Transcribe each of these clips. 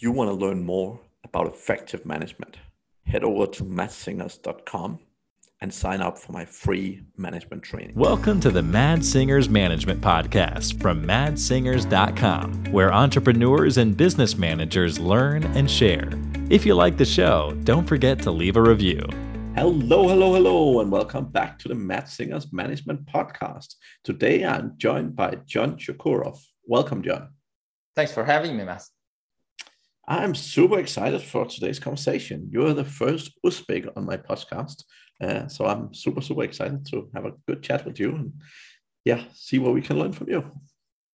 If you want to learn more about effective management, head over to madsingers.com and sign up for my free management training. Welcome to the Mad Singers Management Podcast from madsingers.com, where entrepreneurs and business managers learn and share. If you like the show, don't forget to leave a review. Hello, hello, hello, and welcome back to the Mad Singers Management Podcast. Today I'm joined by John Shukurov. Welcome, John. Thanks for having me, Matt. I'm super excited for today's conversation. You're the first Uzbek on my podcast. Uh, so I'm super, super excited to have a good chat with you and yeah, see what we can learn from you.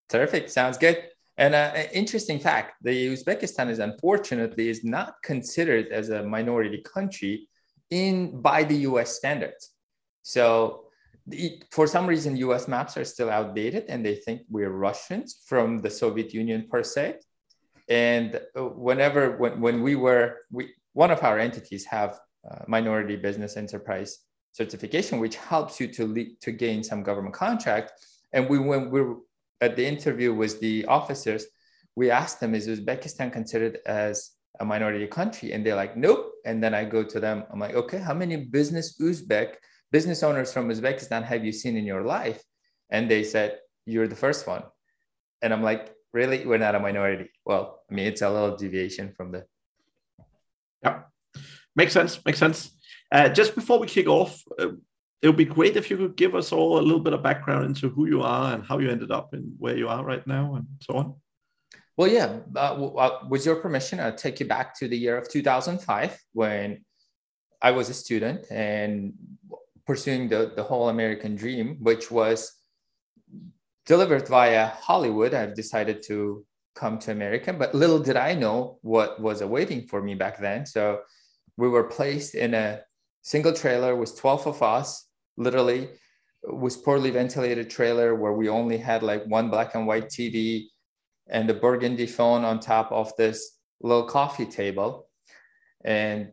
Terrific. Sounds good. And uh, an interesting fact, the Uzbekistan is unfortunately is not considered as a minority country in by the US standards. So for some reason, US maps are still outdated and they think we're Russians from the Soviet Union per se. And uh, whenever, when, when we were, we, one of our entities have uh, minority business enterprise certification, which helps you to lead, to gain some government contract. And we, when we were at the interview with the officers, we asked them, is Uzbekistan considered as a minority country? And they're like, nope. And then I go to them, I'm like, okay, how many business Uzbek business owners from Uzbekistan have you seen in your life? And they said, You're the first one. And I'm like, Really? We're not a minority. Well, I mean, it's a little deviation from the. Yeah, makes sense. Makes sense. Uh, just before we kick off, uh, it would be great if you could give us all a little bit of background into who you are and how you ended up and where you are right now and so on. Well, yeah, uh, with your permission, I'll take you back to the year of 2005 when I was a student and pursuing the, the whole American dream, which was delivered via Hollywood. I've decided to come to America, but little did I know what was awaiting for me back then. So we were placed in a single trailer with 12 of us, literally was poorly ventilated trailer where we only had like one black and white TV and the burgundy phone on top of this little coffee table. And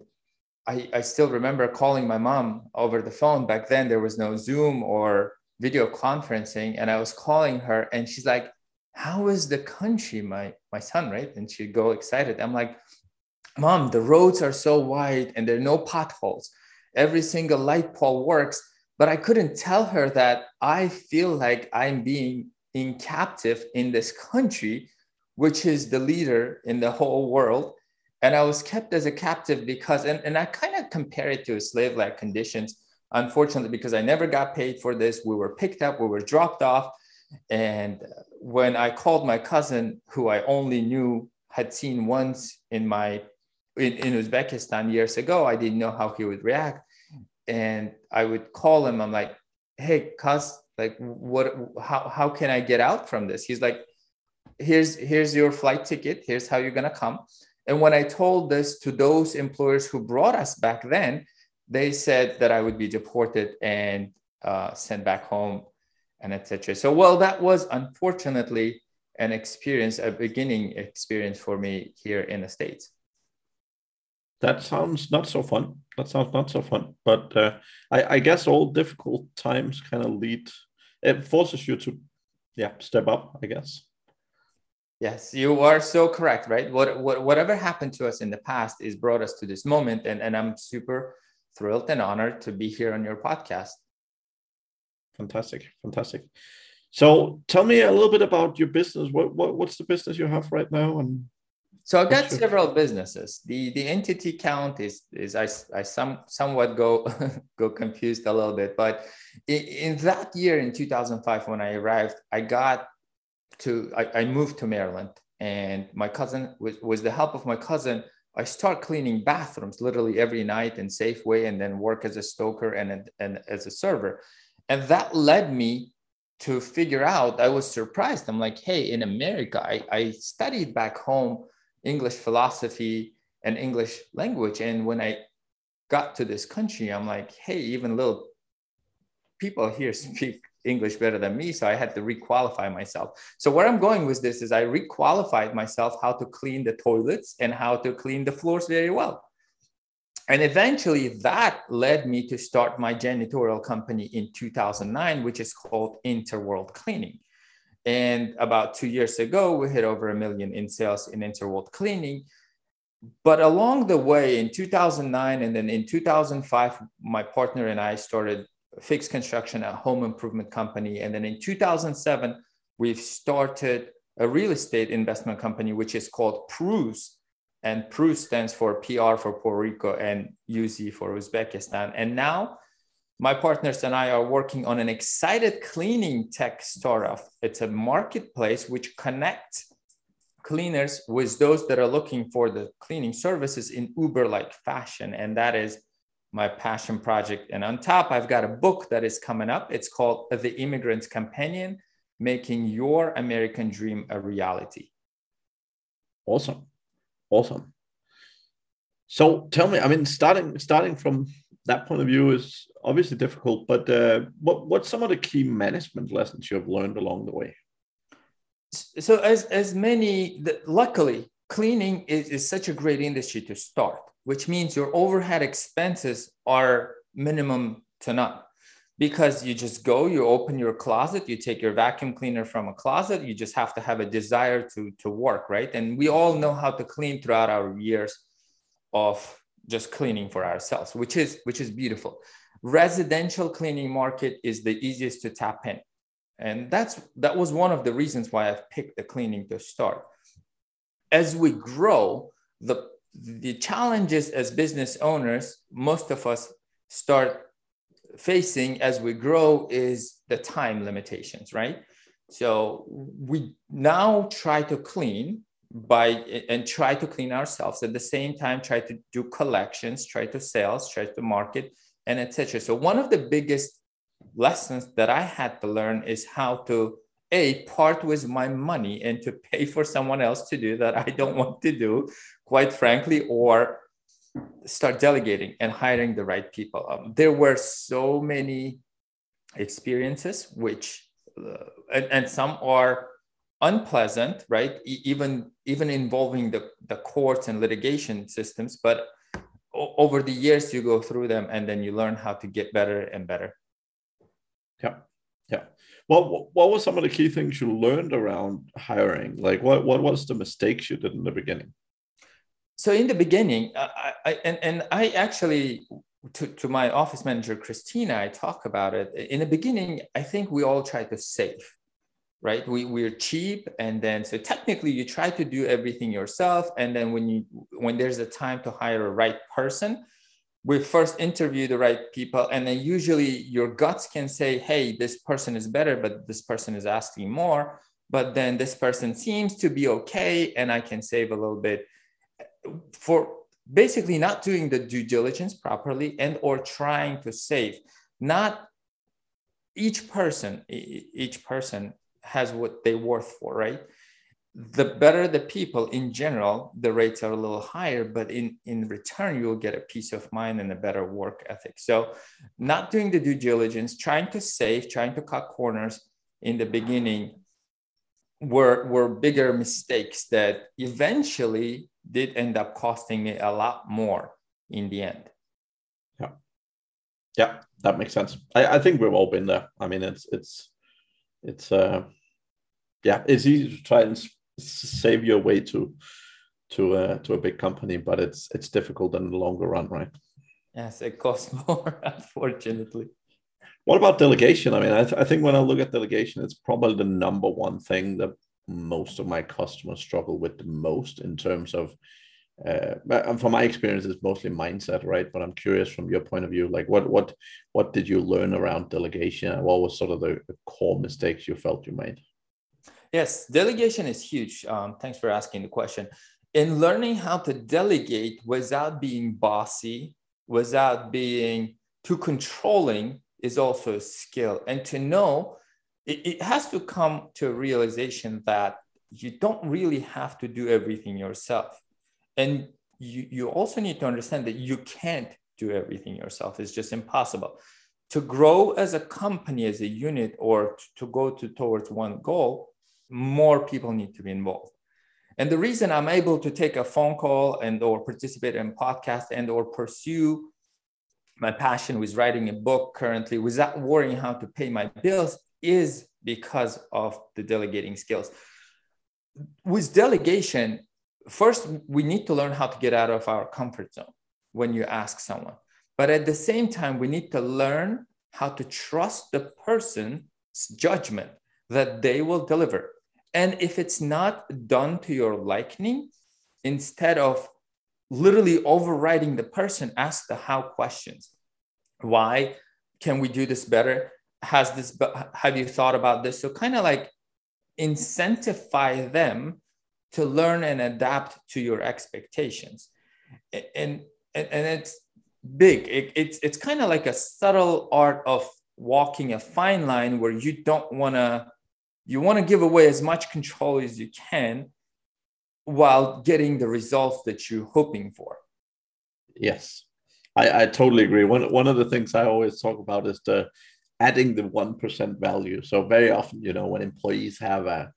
I, I still remember calling my mom over the phone. Back then, there was no Zoom or video conferencing. And I was calling her, and she's like, How is the country, my, my son, right? And she'd go excited. I'm like, Mom, the roads are so wide and there are no potholes. Every single light pole works. But I couldn't tell her that I feel like I'm being in captive in this country, which is the leader in the whole world and I was kept as a captive because, and, and I kind of compare it to slave like conditions, unfortunately, because I never got paid for this. We were picked up, we were dropped off. And when I called my cousin, who I only knew had seen once in my in, in Uzbekistan years ago, I didn't know how he would react. And I would call him, I'm like, hey, cuz, like what how how can I get out from this? He's like, here's here's your flight ticket, here's how you're gonna come and when I told this to those employers who brought us back then, they said that I would be deported and uh, sent back home and etc. So, well, that was unfortunately an experience, a beginning experience for me here in the States. That sounds not so fun. That sounds not so fun. But uh, I, I guess all difficult times kind of lead, it forces you to, yeah, step up, I guess. Yes, you are so correct, right? What, what, whatever happened to us in the past is brought us to this moment. And, and I'm super thrilled and honored to be here on your podcast. Fantastic. Fantastic. So tell me a little bit about your business. What, what what's the business you have right now? And so I've got several businesses. The the entity count is is I, I some somewhat go go confused a little bit, but in, in that year in 2005 when I arrived, I got to I, I moved to Maryland and my cousin with, with the help of my cousin I start cleaning bathrooms literally every night in Safeway and then work as a stoker and, and as a server. And that led me to figure out, I was surprised. I'm like, hey, in America, I, I studied back home English philosophy and English language. And when I got to this country, I'm like, hey, even little people here speak English better than me. So I had to requalify myself. So where I'm going with this is I requalified myself how to clean the toilets and how to clean the floors very well. And eventually that led me to start my janitorial company in 2009, which is called Interworld Cleaning. And about two years ago, we hit over a million in sales in Interworld Cleaning. but along the way in 2009 and then in 2005 my partner and i started fixed construction a home improvement company and then in 2007 we've started a real estate investment company which is called PRUS and PRUS stands for PR for Puerto Rico and UZ for Uzbekistan and now my partners and I are working on an excited cleaning tech startup. It's a marketplace which connects cleaners with those that are looking for the cleaning services in Uber like fashion. And that is my passion project. And on top, I've got a book that is coming up. It's called The Immigrant's Companion Making Your American Dream a Reality. Awesome. Awesome. So tell me, I mean, starting starting from that point of view is obviously difficult, but uh, what what's some of the key management lessons you have learned along the way? so as as many the, luckily cleaning is, is such a great industry to start which means your overhead expenses are minimum to none. Because you just go you open your closet you take your vacuum cleaner from a closet you just have to have a desire to to work right? And we all know how to clean throughout our years of just cleaning for ourselves which is which is beautiful. Residential cleaning market is the easiest to tap in. And that's that was one of the reasons why I've picked the cleaning to start. As we grow, the the challenges as business owners, most of us start facing as we grow is the time limitations, right? So we now try to clean by and try to clean ourselves at the same time try to do collections try to sales try to market and etc so one of the biggest lessons that I had to learn is how to a part with my money and to pay for someone else to do that I don't want to do, quite frankly, or start delegating and hiring the right people. Um, there were so many experiences which uh, and, and some are unpleasant right e- even even involving the, the courts and litigation systems but o- over the years you go through them and then you learn how to get better and better yeah. Yeah. Well, what were some of the key things you learned around hiring? Like, what, what was the mistakes you did in the beginning? So in the beginning, I, I and, and I actually to, to my office manager Christina, I talk about it. In the beginning, I think we all try to save, right? We we're cheap, and then so technically you try to do everything yourself, and then when you when there's a time to hire a right person, we first interview the right people and then usually your guts can say hey this person is better but this person is asking more but then this person seems to be okay and i can save a little bit for basically not doing the due diligence properly and or trying to save not each person each person has what they worth for right the better the people in general, the rates are a little higher, but in, in return, you'll get a peace of mind and a better work ethic. So, not doing the due diligence, trying to save, trying to cut corners in the beginning were, were bigger mistakes that eventually did end up costing me a lot more in the end. Yeah. Yeah, that makes sense. I, I think we've all been there. I mean, it's, it's, it's, uh, yeah, it's easy to try and save your way to to uh, to a big company, but it's it's difficult in the longer run, right? Yes, it costs more, unfortunately. What about delegation? I mean, I, th- I think when I look at delegation, it's probably the number one thing that most of my customers struggle with the most in terms of uh, and from my experience, it's mostly mindset, right? But I'm curious from your point of view, like what what what did you learn around delegation? and What was sort of the, core mistakes you felt you made? Yes, delegation is huge. Um, thanks for asking the question. In learning how to delegate without being bossy, without being too controlling, is also a skill. And to know, it, it has to come to a realization that you don't really have to do everything yourself. And you, you also need to understand that you can't do everything yourself. It's just impossible. To grow as a company, as a unit, or to, go to towards one goal, more people need to be involved. And the reason I'm able to take a phone call and or participate in podcast and or pursue my passion with writing a book currently without worrying how to pay my bills is because of the delegating skills. With delegation, first we need to learn how to get out of our comfort zone when you ask someone but at the same time we need to learn how to trust the person's judgment that they will deliver and if it's not done to your liking instead of literally overriding the person ask the how questions. Why can we do this better? Has this have you thought about this? So kind of like incentivize them to learn and adapt to your expectations. And and, and it's big. It, it's it's kind of like a subtle art of walking a fine line where you don't want to you want to give away as much control as you can while getting the results that you're hoping for. Yes. I i totally agree. One one of the things i always talk about is the adding the 1% value. So very often you know when employees have a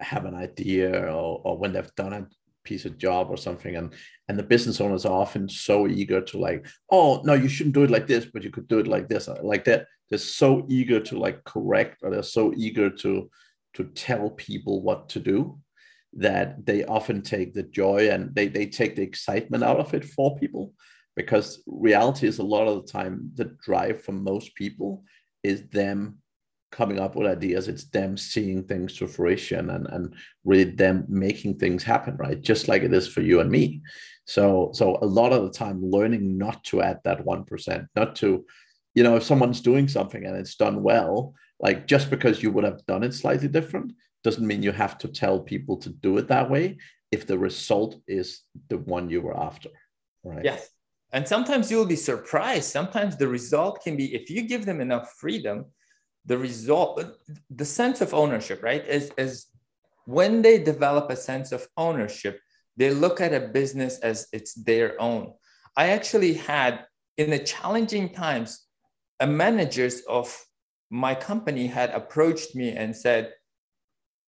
have an idea or, or when they've done a piece of job or something and and the business owners are often so eager to like oh no you shouldn't do it like this but you could do it like this uh, like that. They're so eager to like correct or they're so eager to to tell people what to do that they often take the joy and they, they take the excitement out of it for people because reality is a lot of the time the drive for most people is them coming up with ideas. It's them seeing things to fruition and and really them making things happen right? Just like it is for you and me. So so a lot of the time learning not to add that 1% not to you know if someone's doing something and it's done well like just because you would have done it slightly different doesn't mean you have to tell people to do it that way if the result is the one you were after right? Yes. And sometimes you'll be surprised. Sometimes the result can be if you give them enough freedom the result the sense of ownership right? Is is when they develop a sense of ownership they look at a business as it's their own. I actually had in the challenging times a managers of my company had approached me and said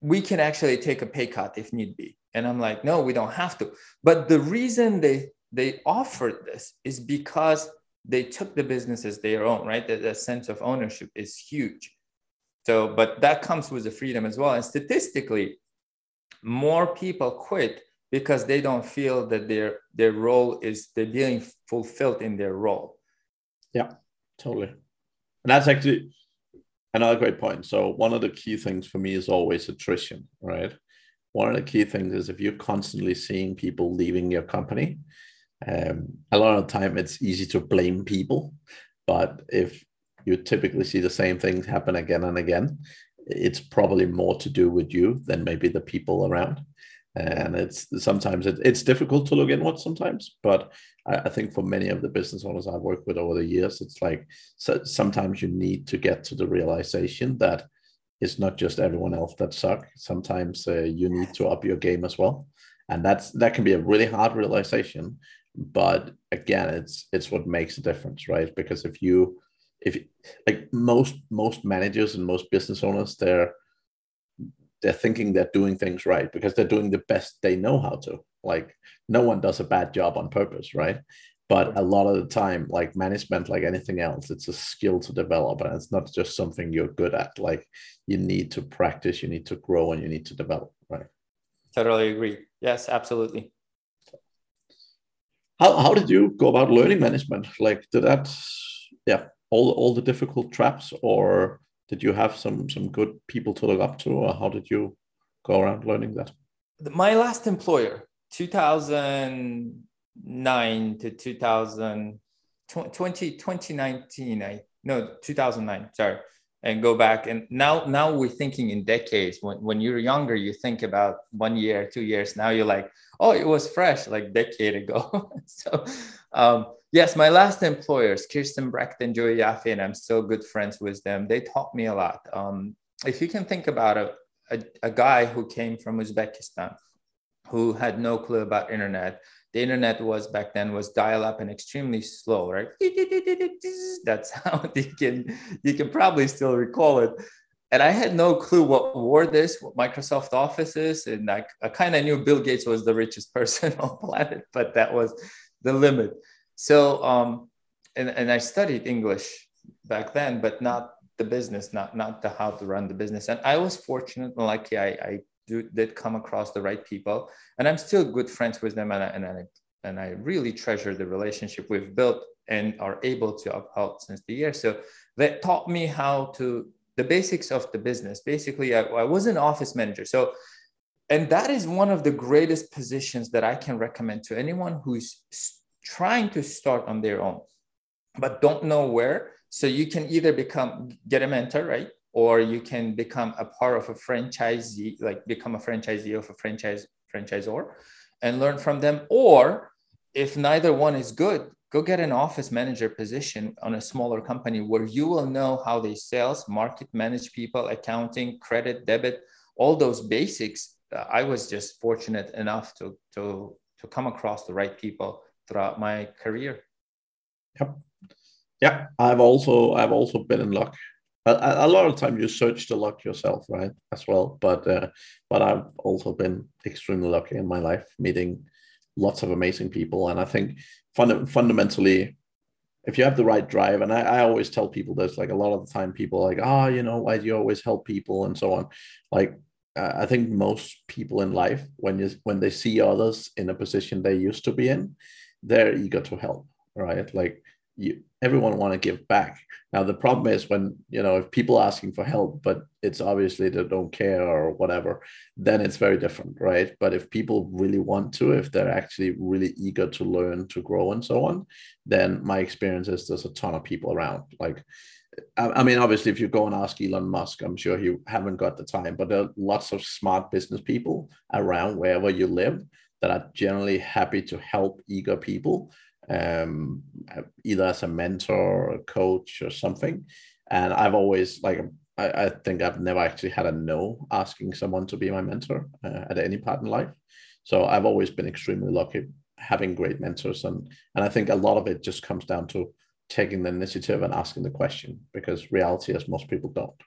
we can actually take a pay cut if need be and i'm like no we don't have to but the reason they they offered this is because they took the business as their own, right? That, that sense of ownership is huge. So, but that comes with the freedom as well. And statistically, more people quit because they don't feel that their their role is they're being fulfilled in their role. Yeah, totally. And that's actually another great point. So one of the key things for me is always attrition, right? One of the key things is if you're constantly seeing people leaving your company, um, a lot of the time, it's easy to blame people, but if you typically see the same things happen again and again, it's probably more to do with you than maybe the people around. And it's sometimes it, it's difficult to look inward sometimes, but I, I, think for many of the business owners I've worked with over the years, it's like so sometimes you need to get to the realization that it's not just everyone else that suck. Sometimes uh, you need to up your game as well, and that's that can be a really hard realization but again it's it's what makes a difference right because if you if like most most managers and most business owners they're they're thinking they're doing things right because they're doing the best they know how to. Like no one does a bad job on purpose right? But a lot of the time like management like anything else it's a skill to develop and it's not just something you're good at. Like you need to practice you need to grow and you need to develop right? Totally agree. Yes absolutely. How, how did you go about learning management? Like, did that, yeah, all all the difficult traps, or did you have some some good people to look up to, or how did you go around learning that? My last employer, 2009 to 2000, 20, 2019, I no 2009. Sorry, and go back and now now we're thinking in decades when, when you're younger you think about one year two years now you're like oh it was fresh like decade ago so um, yes my last employers kirsten brecht and joey yaffe and i'm still good friends with them. They taught me a lot. Um, if you can think about a, a, a guy who came from uzbekistan who had no clue about internet the internet was back then was dial up and extremely slow right? That's how you can you can probably still recall it. And i had no clue what word is what microsoft office is and i, I kind of knew bill gates was the richest person on planet but that was the limit so um and, and i studied english back then but not the business not not the how to run the business and i was fortunate and lucky i, I do, did come across the right people, and I'm still good friends with them, and I, and I and I really treasure the relationship we've built and are able to uphold since the year. So that taught me how to the basics of the business. Basically, I, I was an office manager, so and that is one of the greatest positions that I can recommend to anyone who's trying to start on their own, but don't know where. So you can either become get a mentor, right? Or you can become a part of a franchisee, like become a franchisee of a franchise franchisor and learn from them. Or if neither one is good, go get an office manager position on a smaller company where you will know how they sales, market, manage people, accounting, credit, debit, all those basics. Uh, I was just fortunate enough to to to come across the right people throughout my career. Yep. Yeah, I've also I've also been in luck. A, a lot of time you search the luck yourself, right? As well, but uh, but I've also been extremely lucky in my life, meeting lots of amazing people, and I think fund- fundamentally, if you have the right drive, and I, I always tell people this, like a lot of the time, people like, ah, oh, you know, why do you always help people and so on, like. Uh, I think most people in life, when you when they see others in a position they used to be in, they're eager to help, right? Like you, everyone want to give back. Now the problem is when you know if people are asking for help, but it's obviously they don't care or whatever, then it's very different, right? But if people really want to, if they're actually really eager to learn, to grow, and so on, then my experience is there's a ton of people around. Like, I, mean, obviously, if you go and ask Elon Musk, I'm sure you haven't got the time, but there are lots of smart business people around wherever you live that are generally happy to help eager people um, either as a mentor or a coach or something. And I've always like I, I think I've never actually had a no asking someone to be my mentor uh, at any part in life. So I've always been extremely lucky having great mentors, and and I think a lot of it just comes down to taking the initiative and asking the question because reality is most people don't.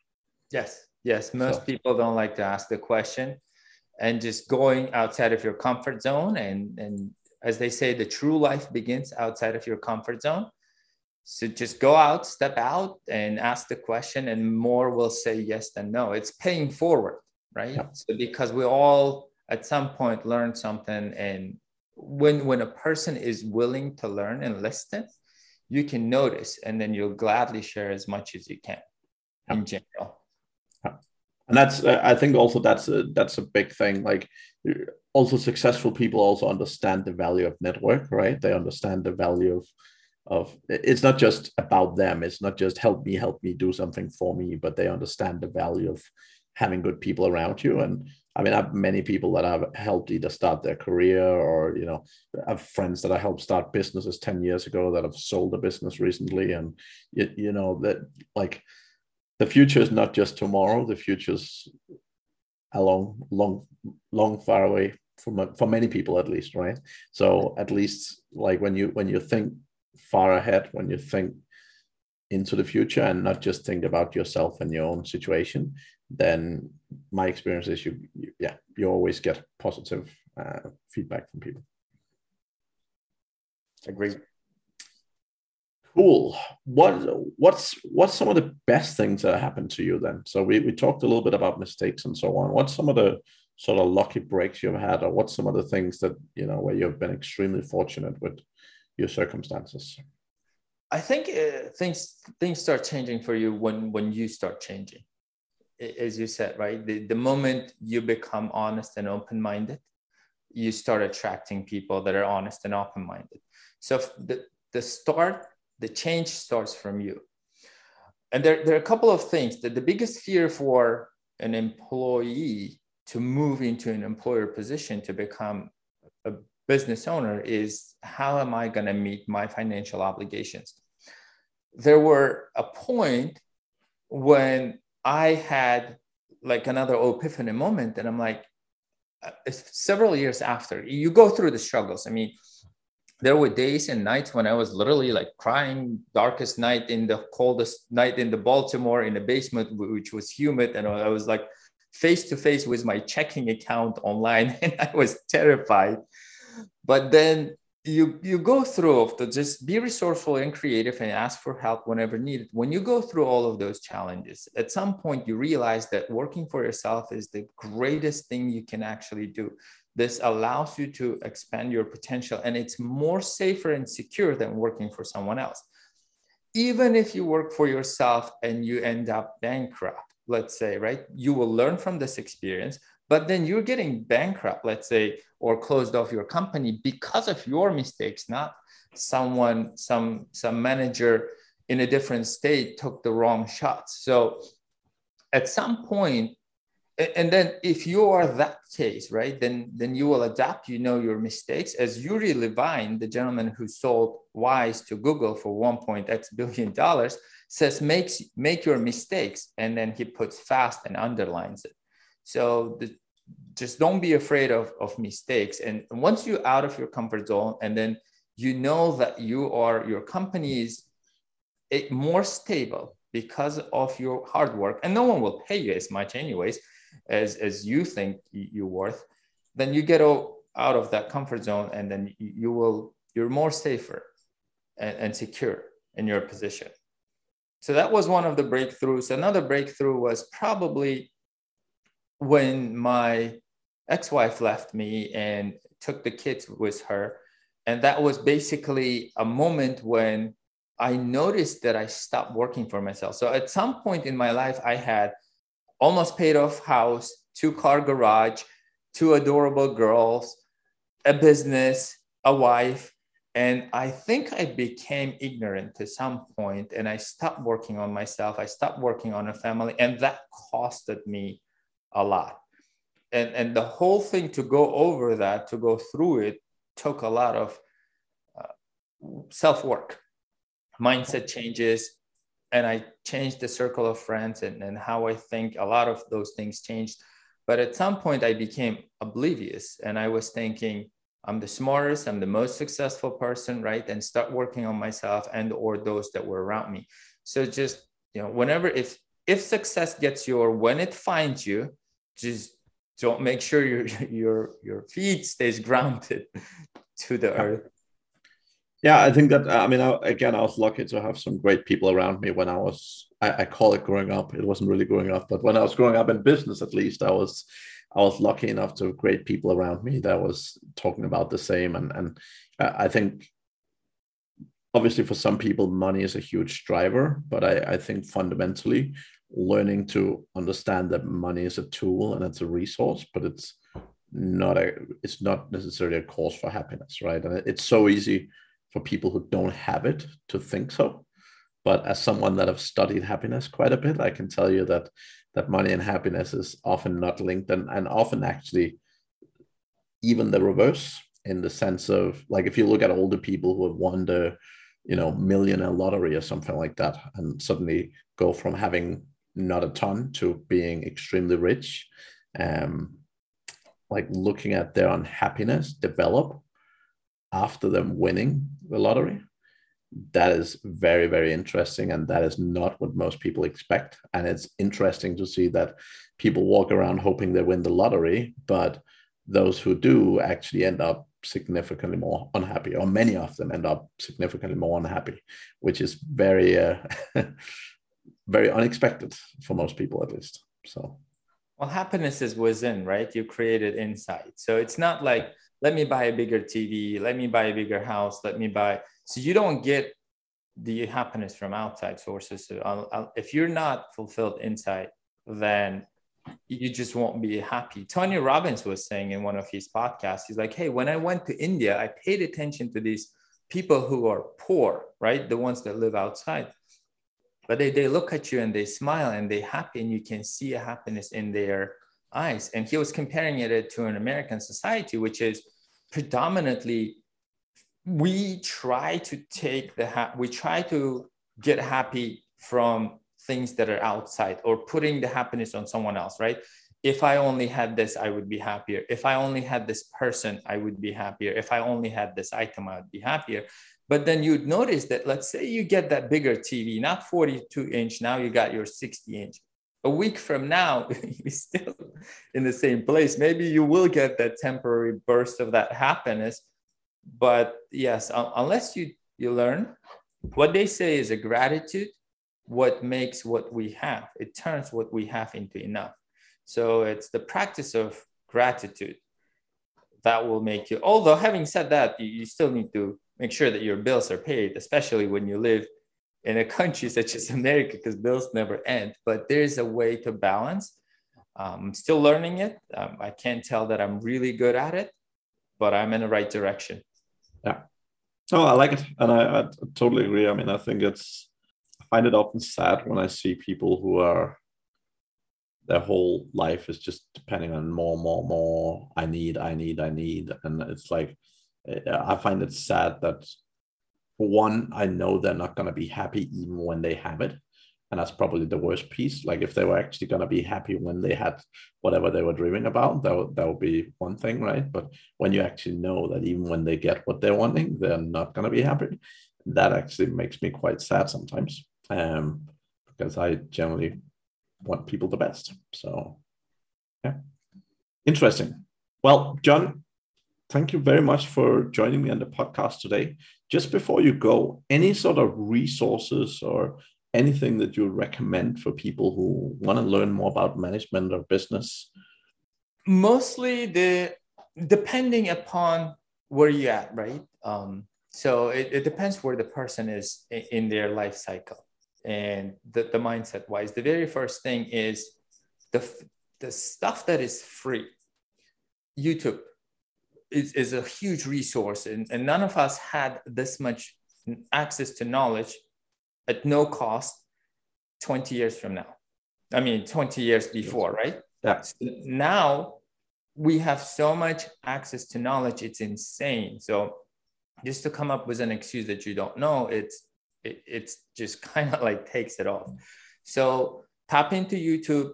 Yes, yes, most so. people don't like to ask the question, and just going outside of your comfort zone and and as they say, the true life begins outside of your comfort zone. So just go out, step out, and ask the question, and more will say yes than no. It's paying forward, right? Yeah. So because we all at some point learn something, and when when a person is willing to learn and listen, you can notice, and then you'll gladly share as much as you can yeah. in general. And that's, uh, I think, also that's a, that's a big thing. Like also successful people also understand the value of network right? They understand the value of of it's not just about them. It's not just help me help me do something for me but they understand the value of having good people around you. And i mean i have many people that i've helped either start their career or you know i have friends that i helped start businesses 10 years ago that have sold a business recently. And you, you know that like the future is not just tomorrow. The future's a long long long far away for, for many people at least right? So at least like when you when you think far ahead when you think into the future and not just think about yourself and your own situation then my experience is you, you yeah you always get positive uh, feedback from people. Agree cool what what's what's some of the best things that happened to you then so we, we talked a little bit about mistakes and so on what's some of the sort of lucky breaks you've had, or what's some of the things that you know where you've been extremely fortunate with your circumstances? I think uh, things things start changing for you when when you start changing, as you said, right? The, the moment you become honest and open minded, you start attracting people that are honest and open minded. So the the start, the change starts from you. And there, there are a couple of things that the biggest fear for an employee to move into an employer position to become a business owner is how am I going to meet my financial obligations? There were a point when I had like another epiphany moment, and I'm like, uh, several years after, you go through the struggles. I mean, there were days and nights when I was literally like crying, darkest night in the coldest night in the Baltimore in the basement, which was humid, and I was like face to face with my checking account online and I was terrified. But then you you go through of the just be resourceful and creative and ask for help whenever needed when you go through all of those challenges at some point you realize that working for yourself is the greatest thing you can actually do this allows you to expand your potential and it's more safer and secure than working for someone else. Even if you work for yourself and you end up bankrupt let's say right you will learn from this experience but then you're getting bankrupt let's say or closed off your company because of your mistakes not someone some some manager in a different state took the wrong shots. So at some point and then if you are that case right then then you will adapt you know your mistakes as yuri levine the gentleman who sold Waze to google for 1.x billion dollars says makes make your mistakes and then he puts fast and underlines it so the, just don't be afraid of, of mistakes. And once you're out of your comfort zone, and then you know that you are your company is eh, more stable because of your hard work, and no one will pay you as much anyways as as you think you're worth. Then you get out of that comfort zone, and then you will you're more safer and, and secure in your position. So that was one of the breakthroughs. Another breakthrough was probably when my ex-wife left me and took the kids with her and that was basically a moment when i noticed that i stopped working for myself so at some point in my life i had almost paid off house two car garage two adorable girls a business a wife and i think i became ignorant to some point and i stopped working on myself i stopped working on a family and that costed me a lot. And, and the whole thing to go over that, to go through it, took a lot of uh, self work, mindset changes. And I changed the circle of friends and, and how I think. A lot of those things changed. But at some point, I became oblivious and I was thinking, I'm the smartest, I'm the most successful person, right? And start working on myself and or those that were around me. So just, you know, whenever if if success gets you or when it finds you, just don't make sure your your your feet stays grounded to the earth yeah i think that i mean I, again i was lucky to have some great people around me when i was I, I, call it growing up it wasn't really growing up but when i was growing up in business at least i was i was lucky enough to have great people around me that was talking about the same and and uh, i think obviously for some people money is a huge driver but i i think fundamentally learning to understand that money is a tool and it's a resource, but it's not a it's not necessarily a cause for happiness, right? And it's so easy for people who don't have it to think so. But as someone that have studied happiness quite a bit, I can tell you that that money and happiness is often not linked and, and often actually even the reverse in the sense of like if you look at older people who have won the you know millionaire lottery or something like that and suddenly go from having not a ton to being extremely rich um like looking at their unhappiness develop after them winning the lottery. That is very very interesting and that is not what most people expect. And it's interesting to see that people walk around hoping they win the lottery but those who do actually end up significantly more unhappy or many of them end up significantly more unhappy which is very uh, very unexpected for most people at least. So well happiness is within right? You create it inside so it's not like let me buy a bigger tv let me buy a bigger house let me buy so you don't get the happiness from outside sources. So I'll, I'll, if you're not fulfilled inside then you just won't be happy. Tony robbins was saying in one of his podcasts he's like hey when i went to india i paid attention to these people who are poor right? The ones that live outside. But they, they look at you and they smile and they're happy and you can see a happiness in their eyes. And he was comparing it to an american society which is predominantly we try to take the ha- we try to get happy from things that are outside or putting the happiness on someone else right? If i only had this i would be happier. If i only had this person i would be happier. If i only had this item i would be happier. But then you'd notice that, let's say you get that bigger TV, not 42 inch, now you got your 60 inch. A week from now, you're still in the same place. Maybe you will get that temporary burst of that happiness, but yes, unless you you learn, what they say is a gratitude. What makes what we have? It turns what we have into enough. So it's the practice of gratitude that will make you. Although having said that, you, you still need to make sure that your bills are paid, especially when you live in a country such as America, because bills never end. But there's a way to balance. Um, I'm still learning it. Um, I can't tell that I'm really good at it, but I'm in the right direction. Yeah. Oh, I like it, and I, I totally agree. I mean, I think it's. I find it often sad when I see people who are. Their whole life is just depending on more, more, more. I need, I need, I need, and it's like, I find it sad that one, I know they're not going to be happy even when they have it. And that's probably the worst piece. Like if they were actually going to be happy when they had whatever they were dreaming about, that would, that would be one thing, right? But when you actually know that even when they get what they're wanting, they're not going to be happy, that actually makes me quite sad sometimes. Um, because I generally want people the best. So, yeah, interesting. Well, John, thank you very much for joining me on the podcast today. Just before you go, any sort of resources or anything that you recommend for people who want to learn more about management or business? Mostly the depending upon where you're at, right? Um, so it, it depends where the person is in their life cycle and the, the mindset wise. The very first thing is the, the stuff that is free. YouTube is, is a huge resource, and, and none of us had this much access to knowledge at no cost 20 years from now. I mean, 20 years before, right? Yeah. So now we have so much access to knowledge, it's insane. So just to come up with an excuse that you don't know, it's it, it's just kind of like takes it off. So tap into YouTube,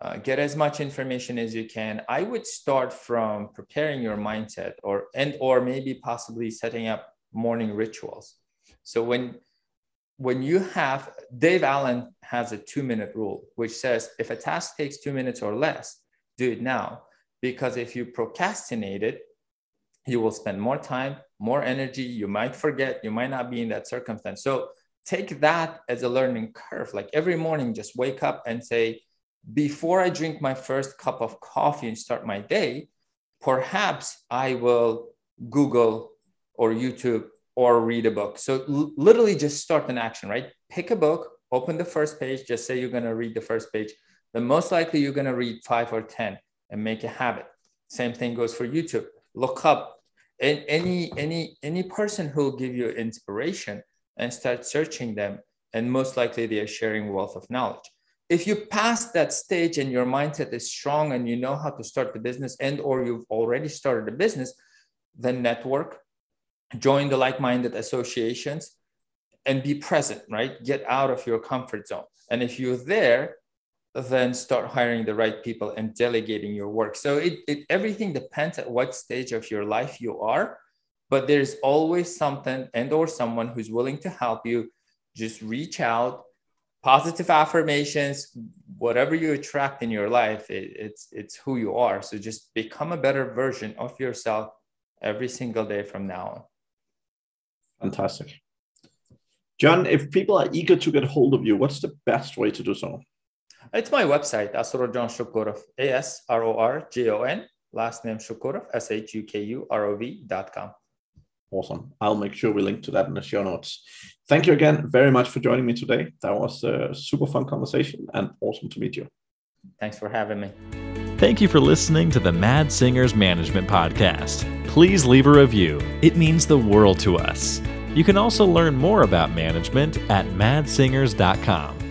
uh, get as much information as you can. I would start from preparing your mindset, or and or maybe possibly setting up morning rituals. So when when you have Dave Allen has a two minute rule, which says if a task takes two minutes or less, do it now. Because if you procrastinate it, you will spend more time, more energy. You might forget, you might not be in that circumstance. So take that as a learning curve. Like every morning, just wake up and say, before I drink my first cup of coffee and start my day, perhaps I will Google or YouTube or read a book. So l- literally just start an action, right? Pick a book, open the first page, just say you're going to read the first page. Then most likely you're going to read five or 10 and make a habit. Same thing goes for YouTube. Look up any, any, any person who will give you inspiration and start searching them. And most likely they are sharing wealth of knowledge. If you pass that stage and your mindset is strong and you know how to start the business and or you've already started a business, then network, join the like-minded associations and be present right? Get out of your comfort zone. And if you're there then start hiring the right people and delegating your work. So it, it everything depends at what stage of your life you are but there's always something and or someone who's willing to help you just reach out positive affirmations whatever you attract in your life it, it's it's who you are so just become a better version of yourself every single day from now on Fantastic. John, if people are eager to get hold of you, what's the best way to do so? It's my website, Asrorjon Shukurov, A S R O R J O N, last name Shukurov, S H U K U R O V dot com. Awesome. I'll make sure we link to that in the show notes. Thank you again very much for joining me today. That was a super fun conversation and awesome to meet you. Thanks for having me. Thank you for listening to the Mad Singers Management Podcast. Please leave a review, it means the world to us. You can also learn more about management at madsingers.com.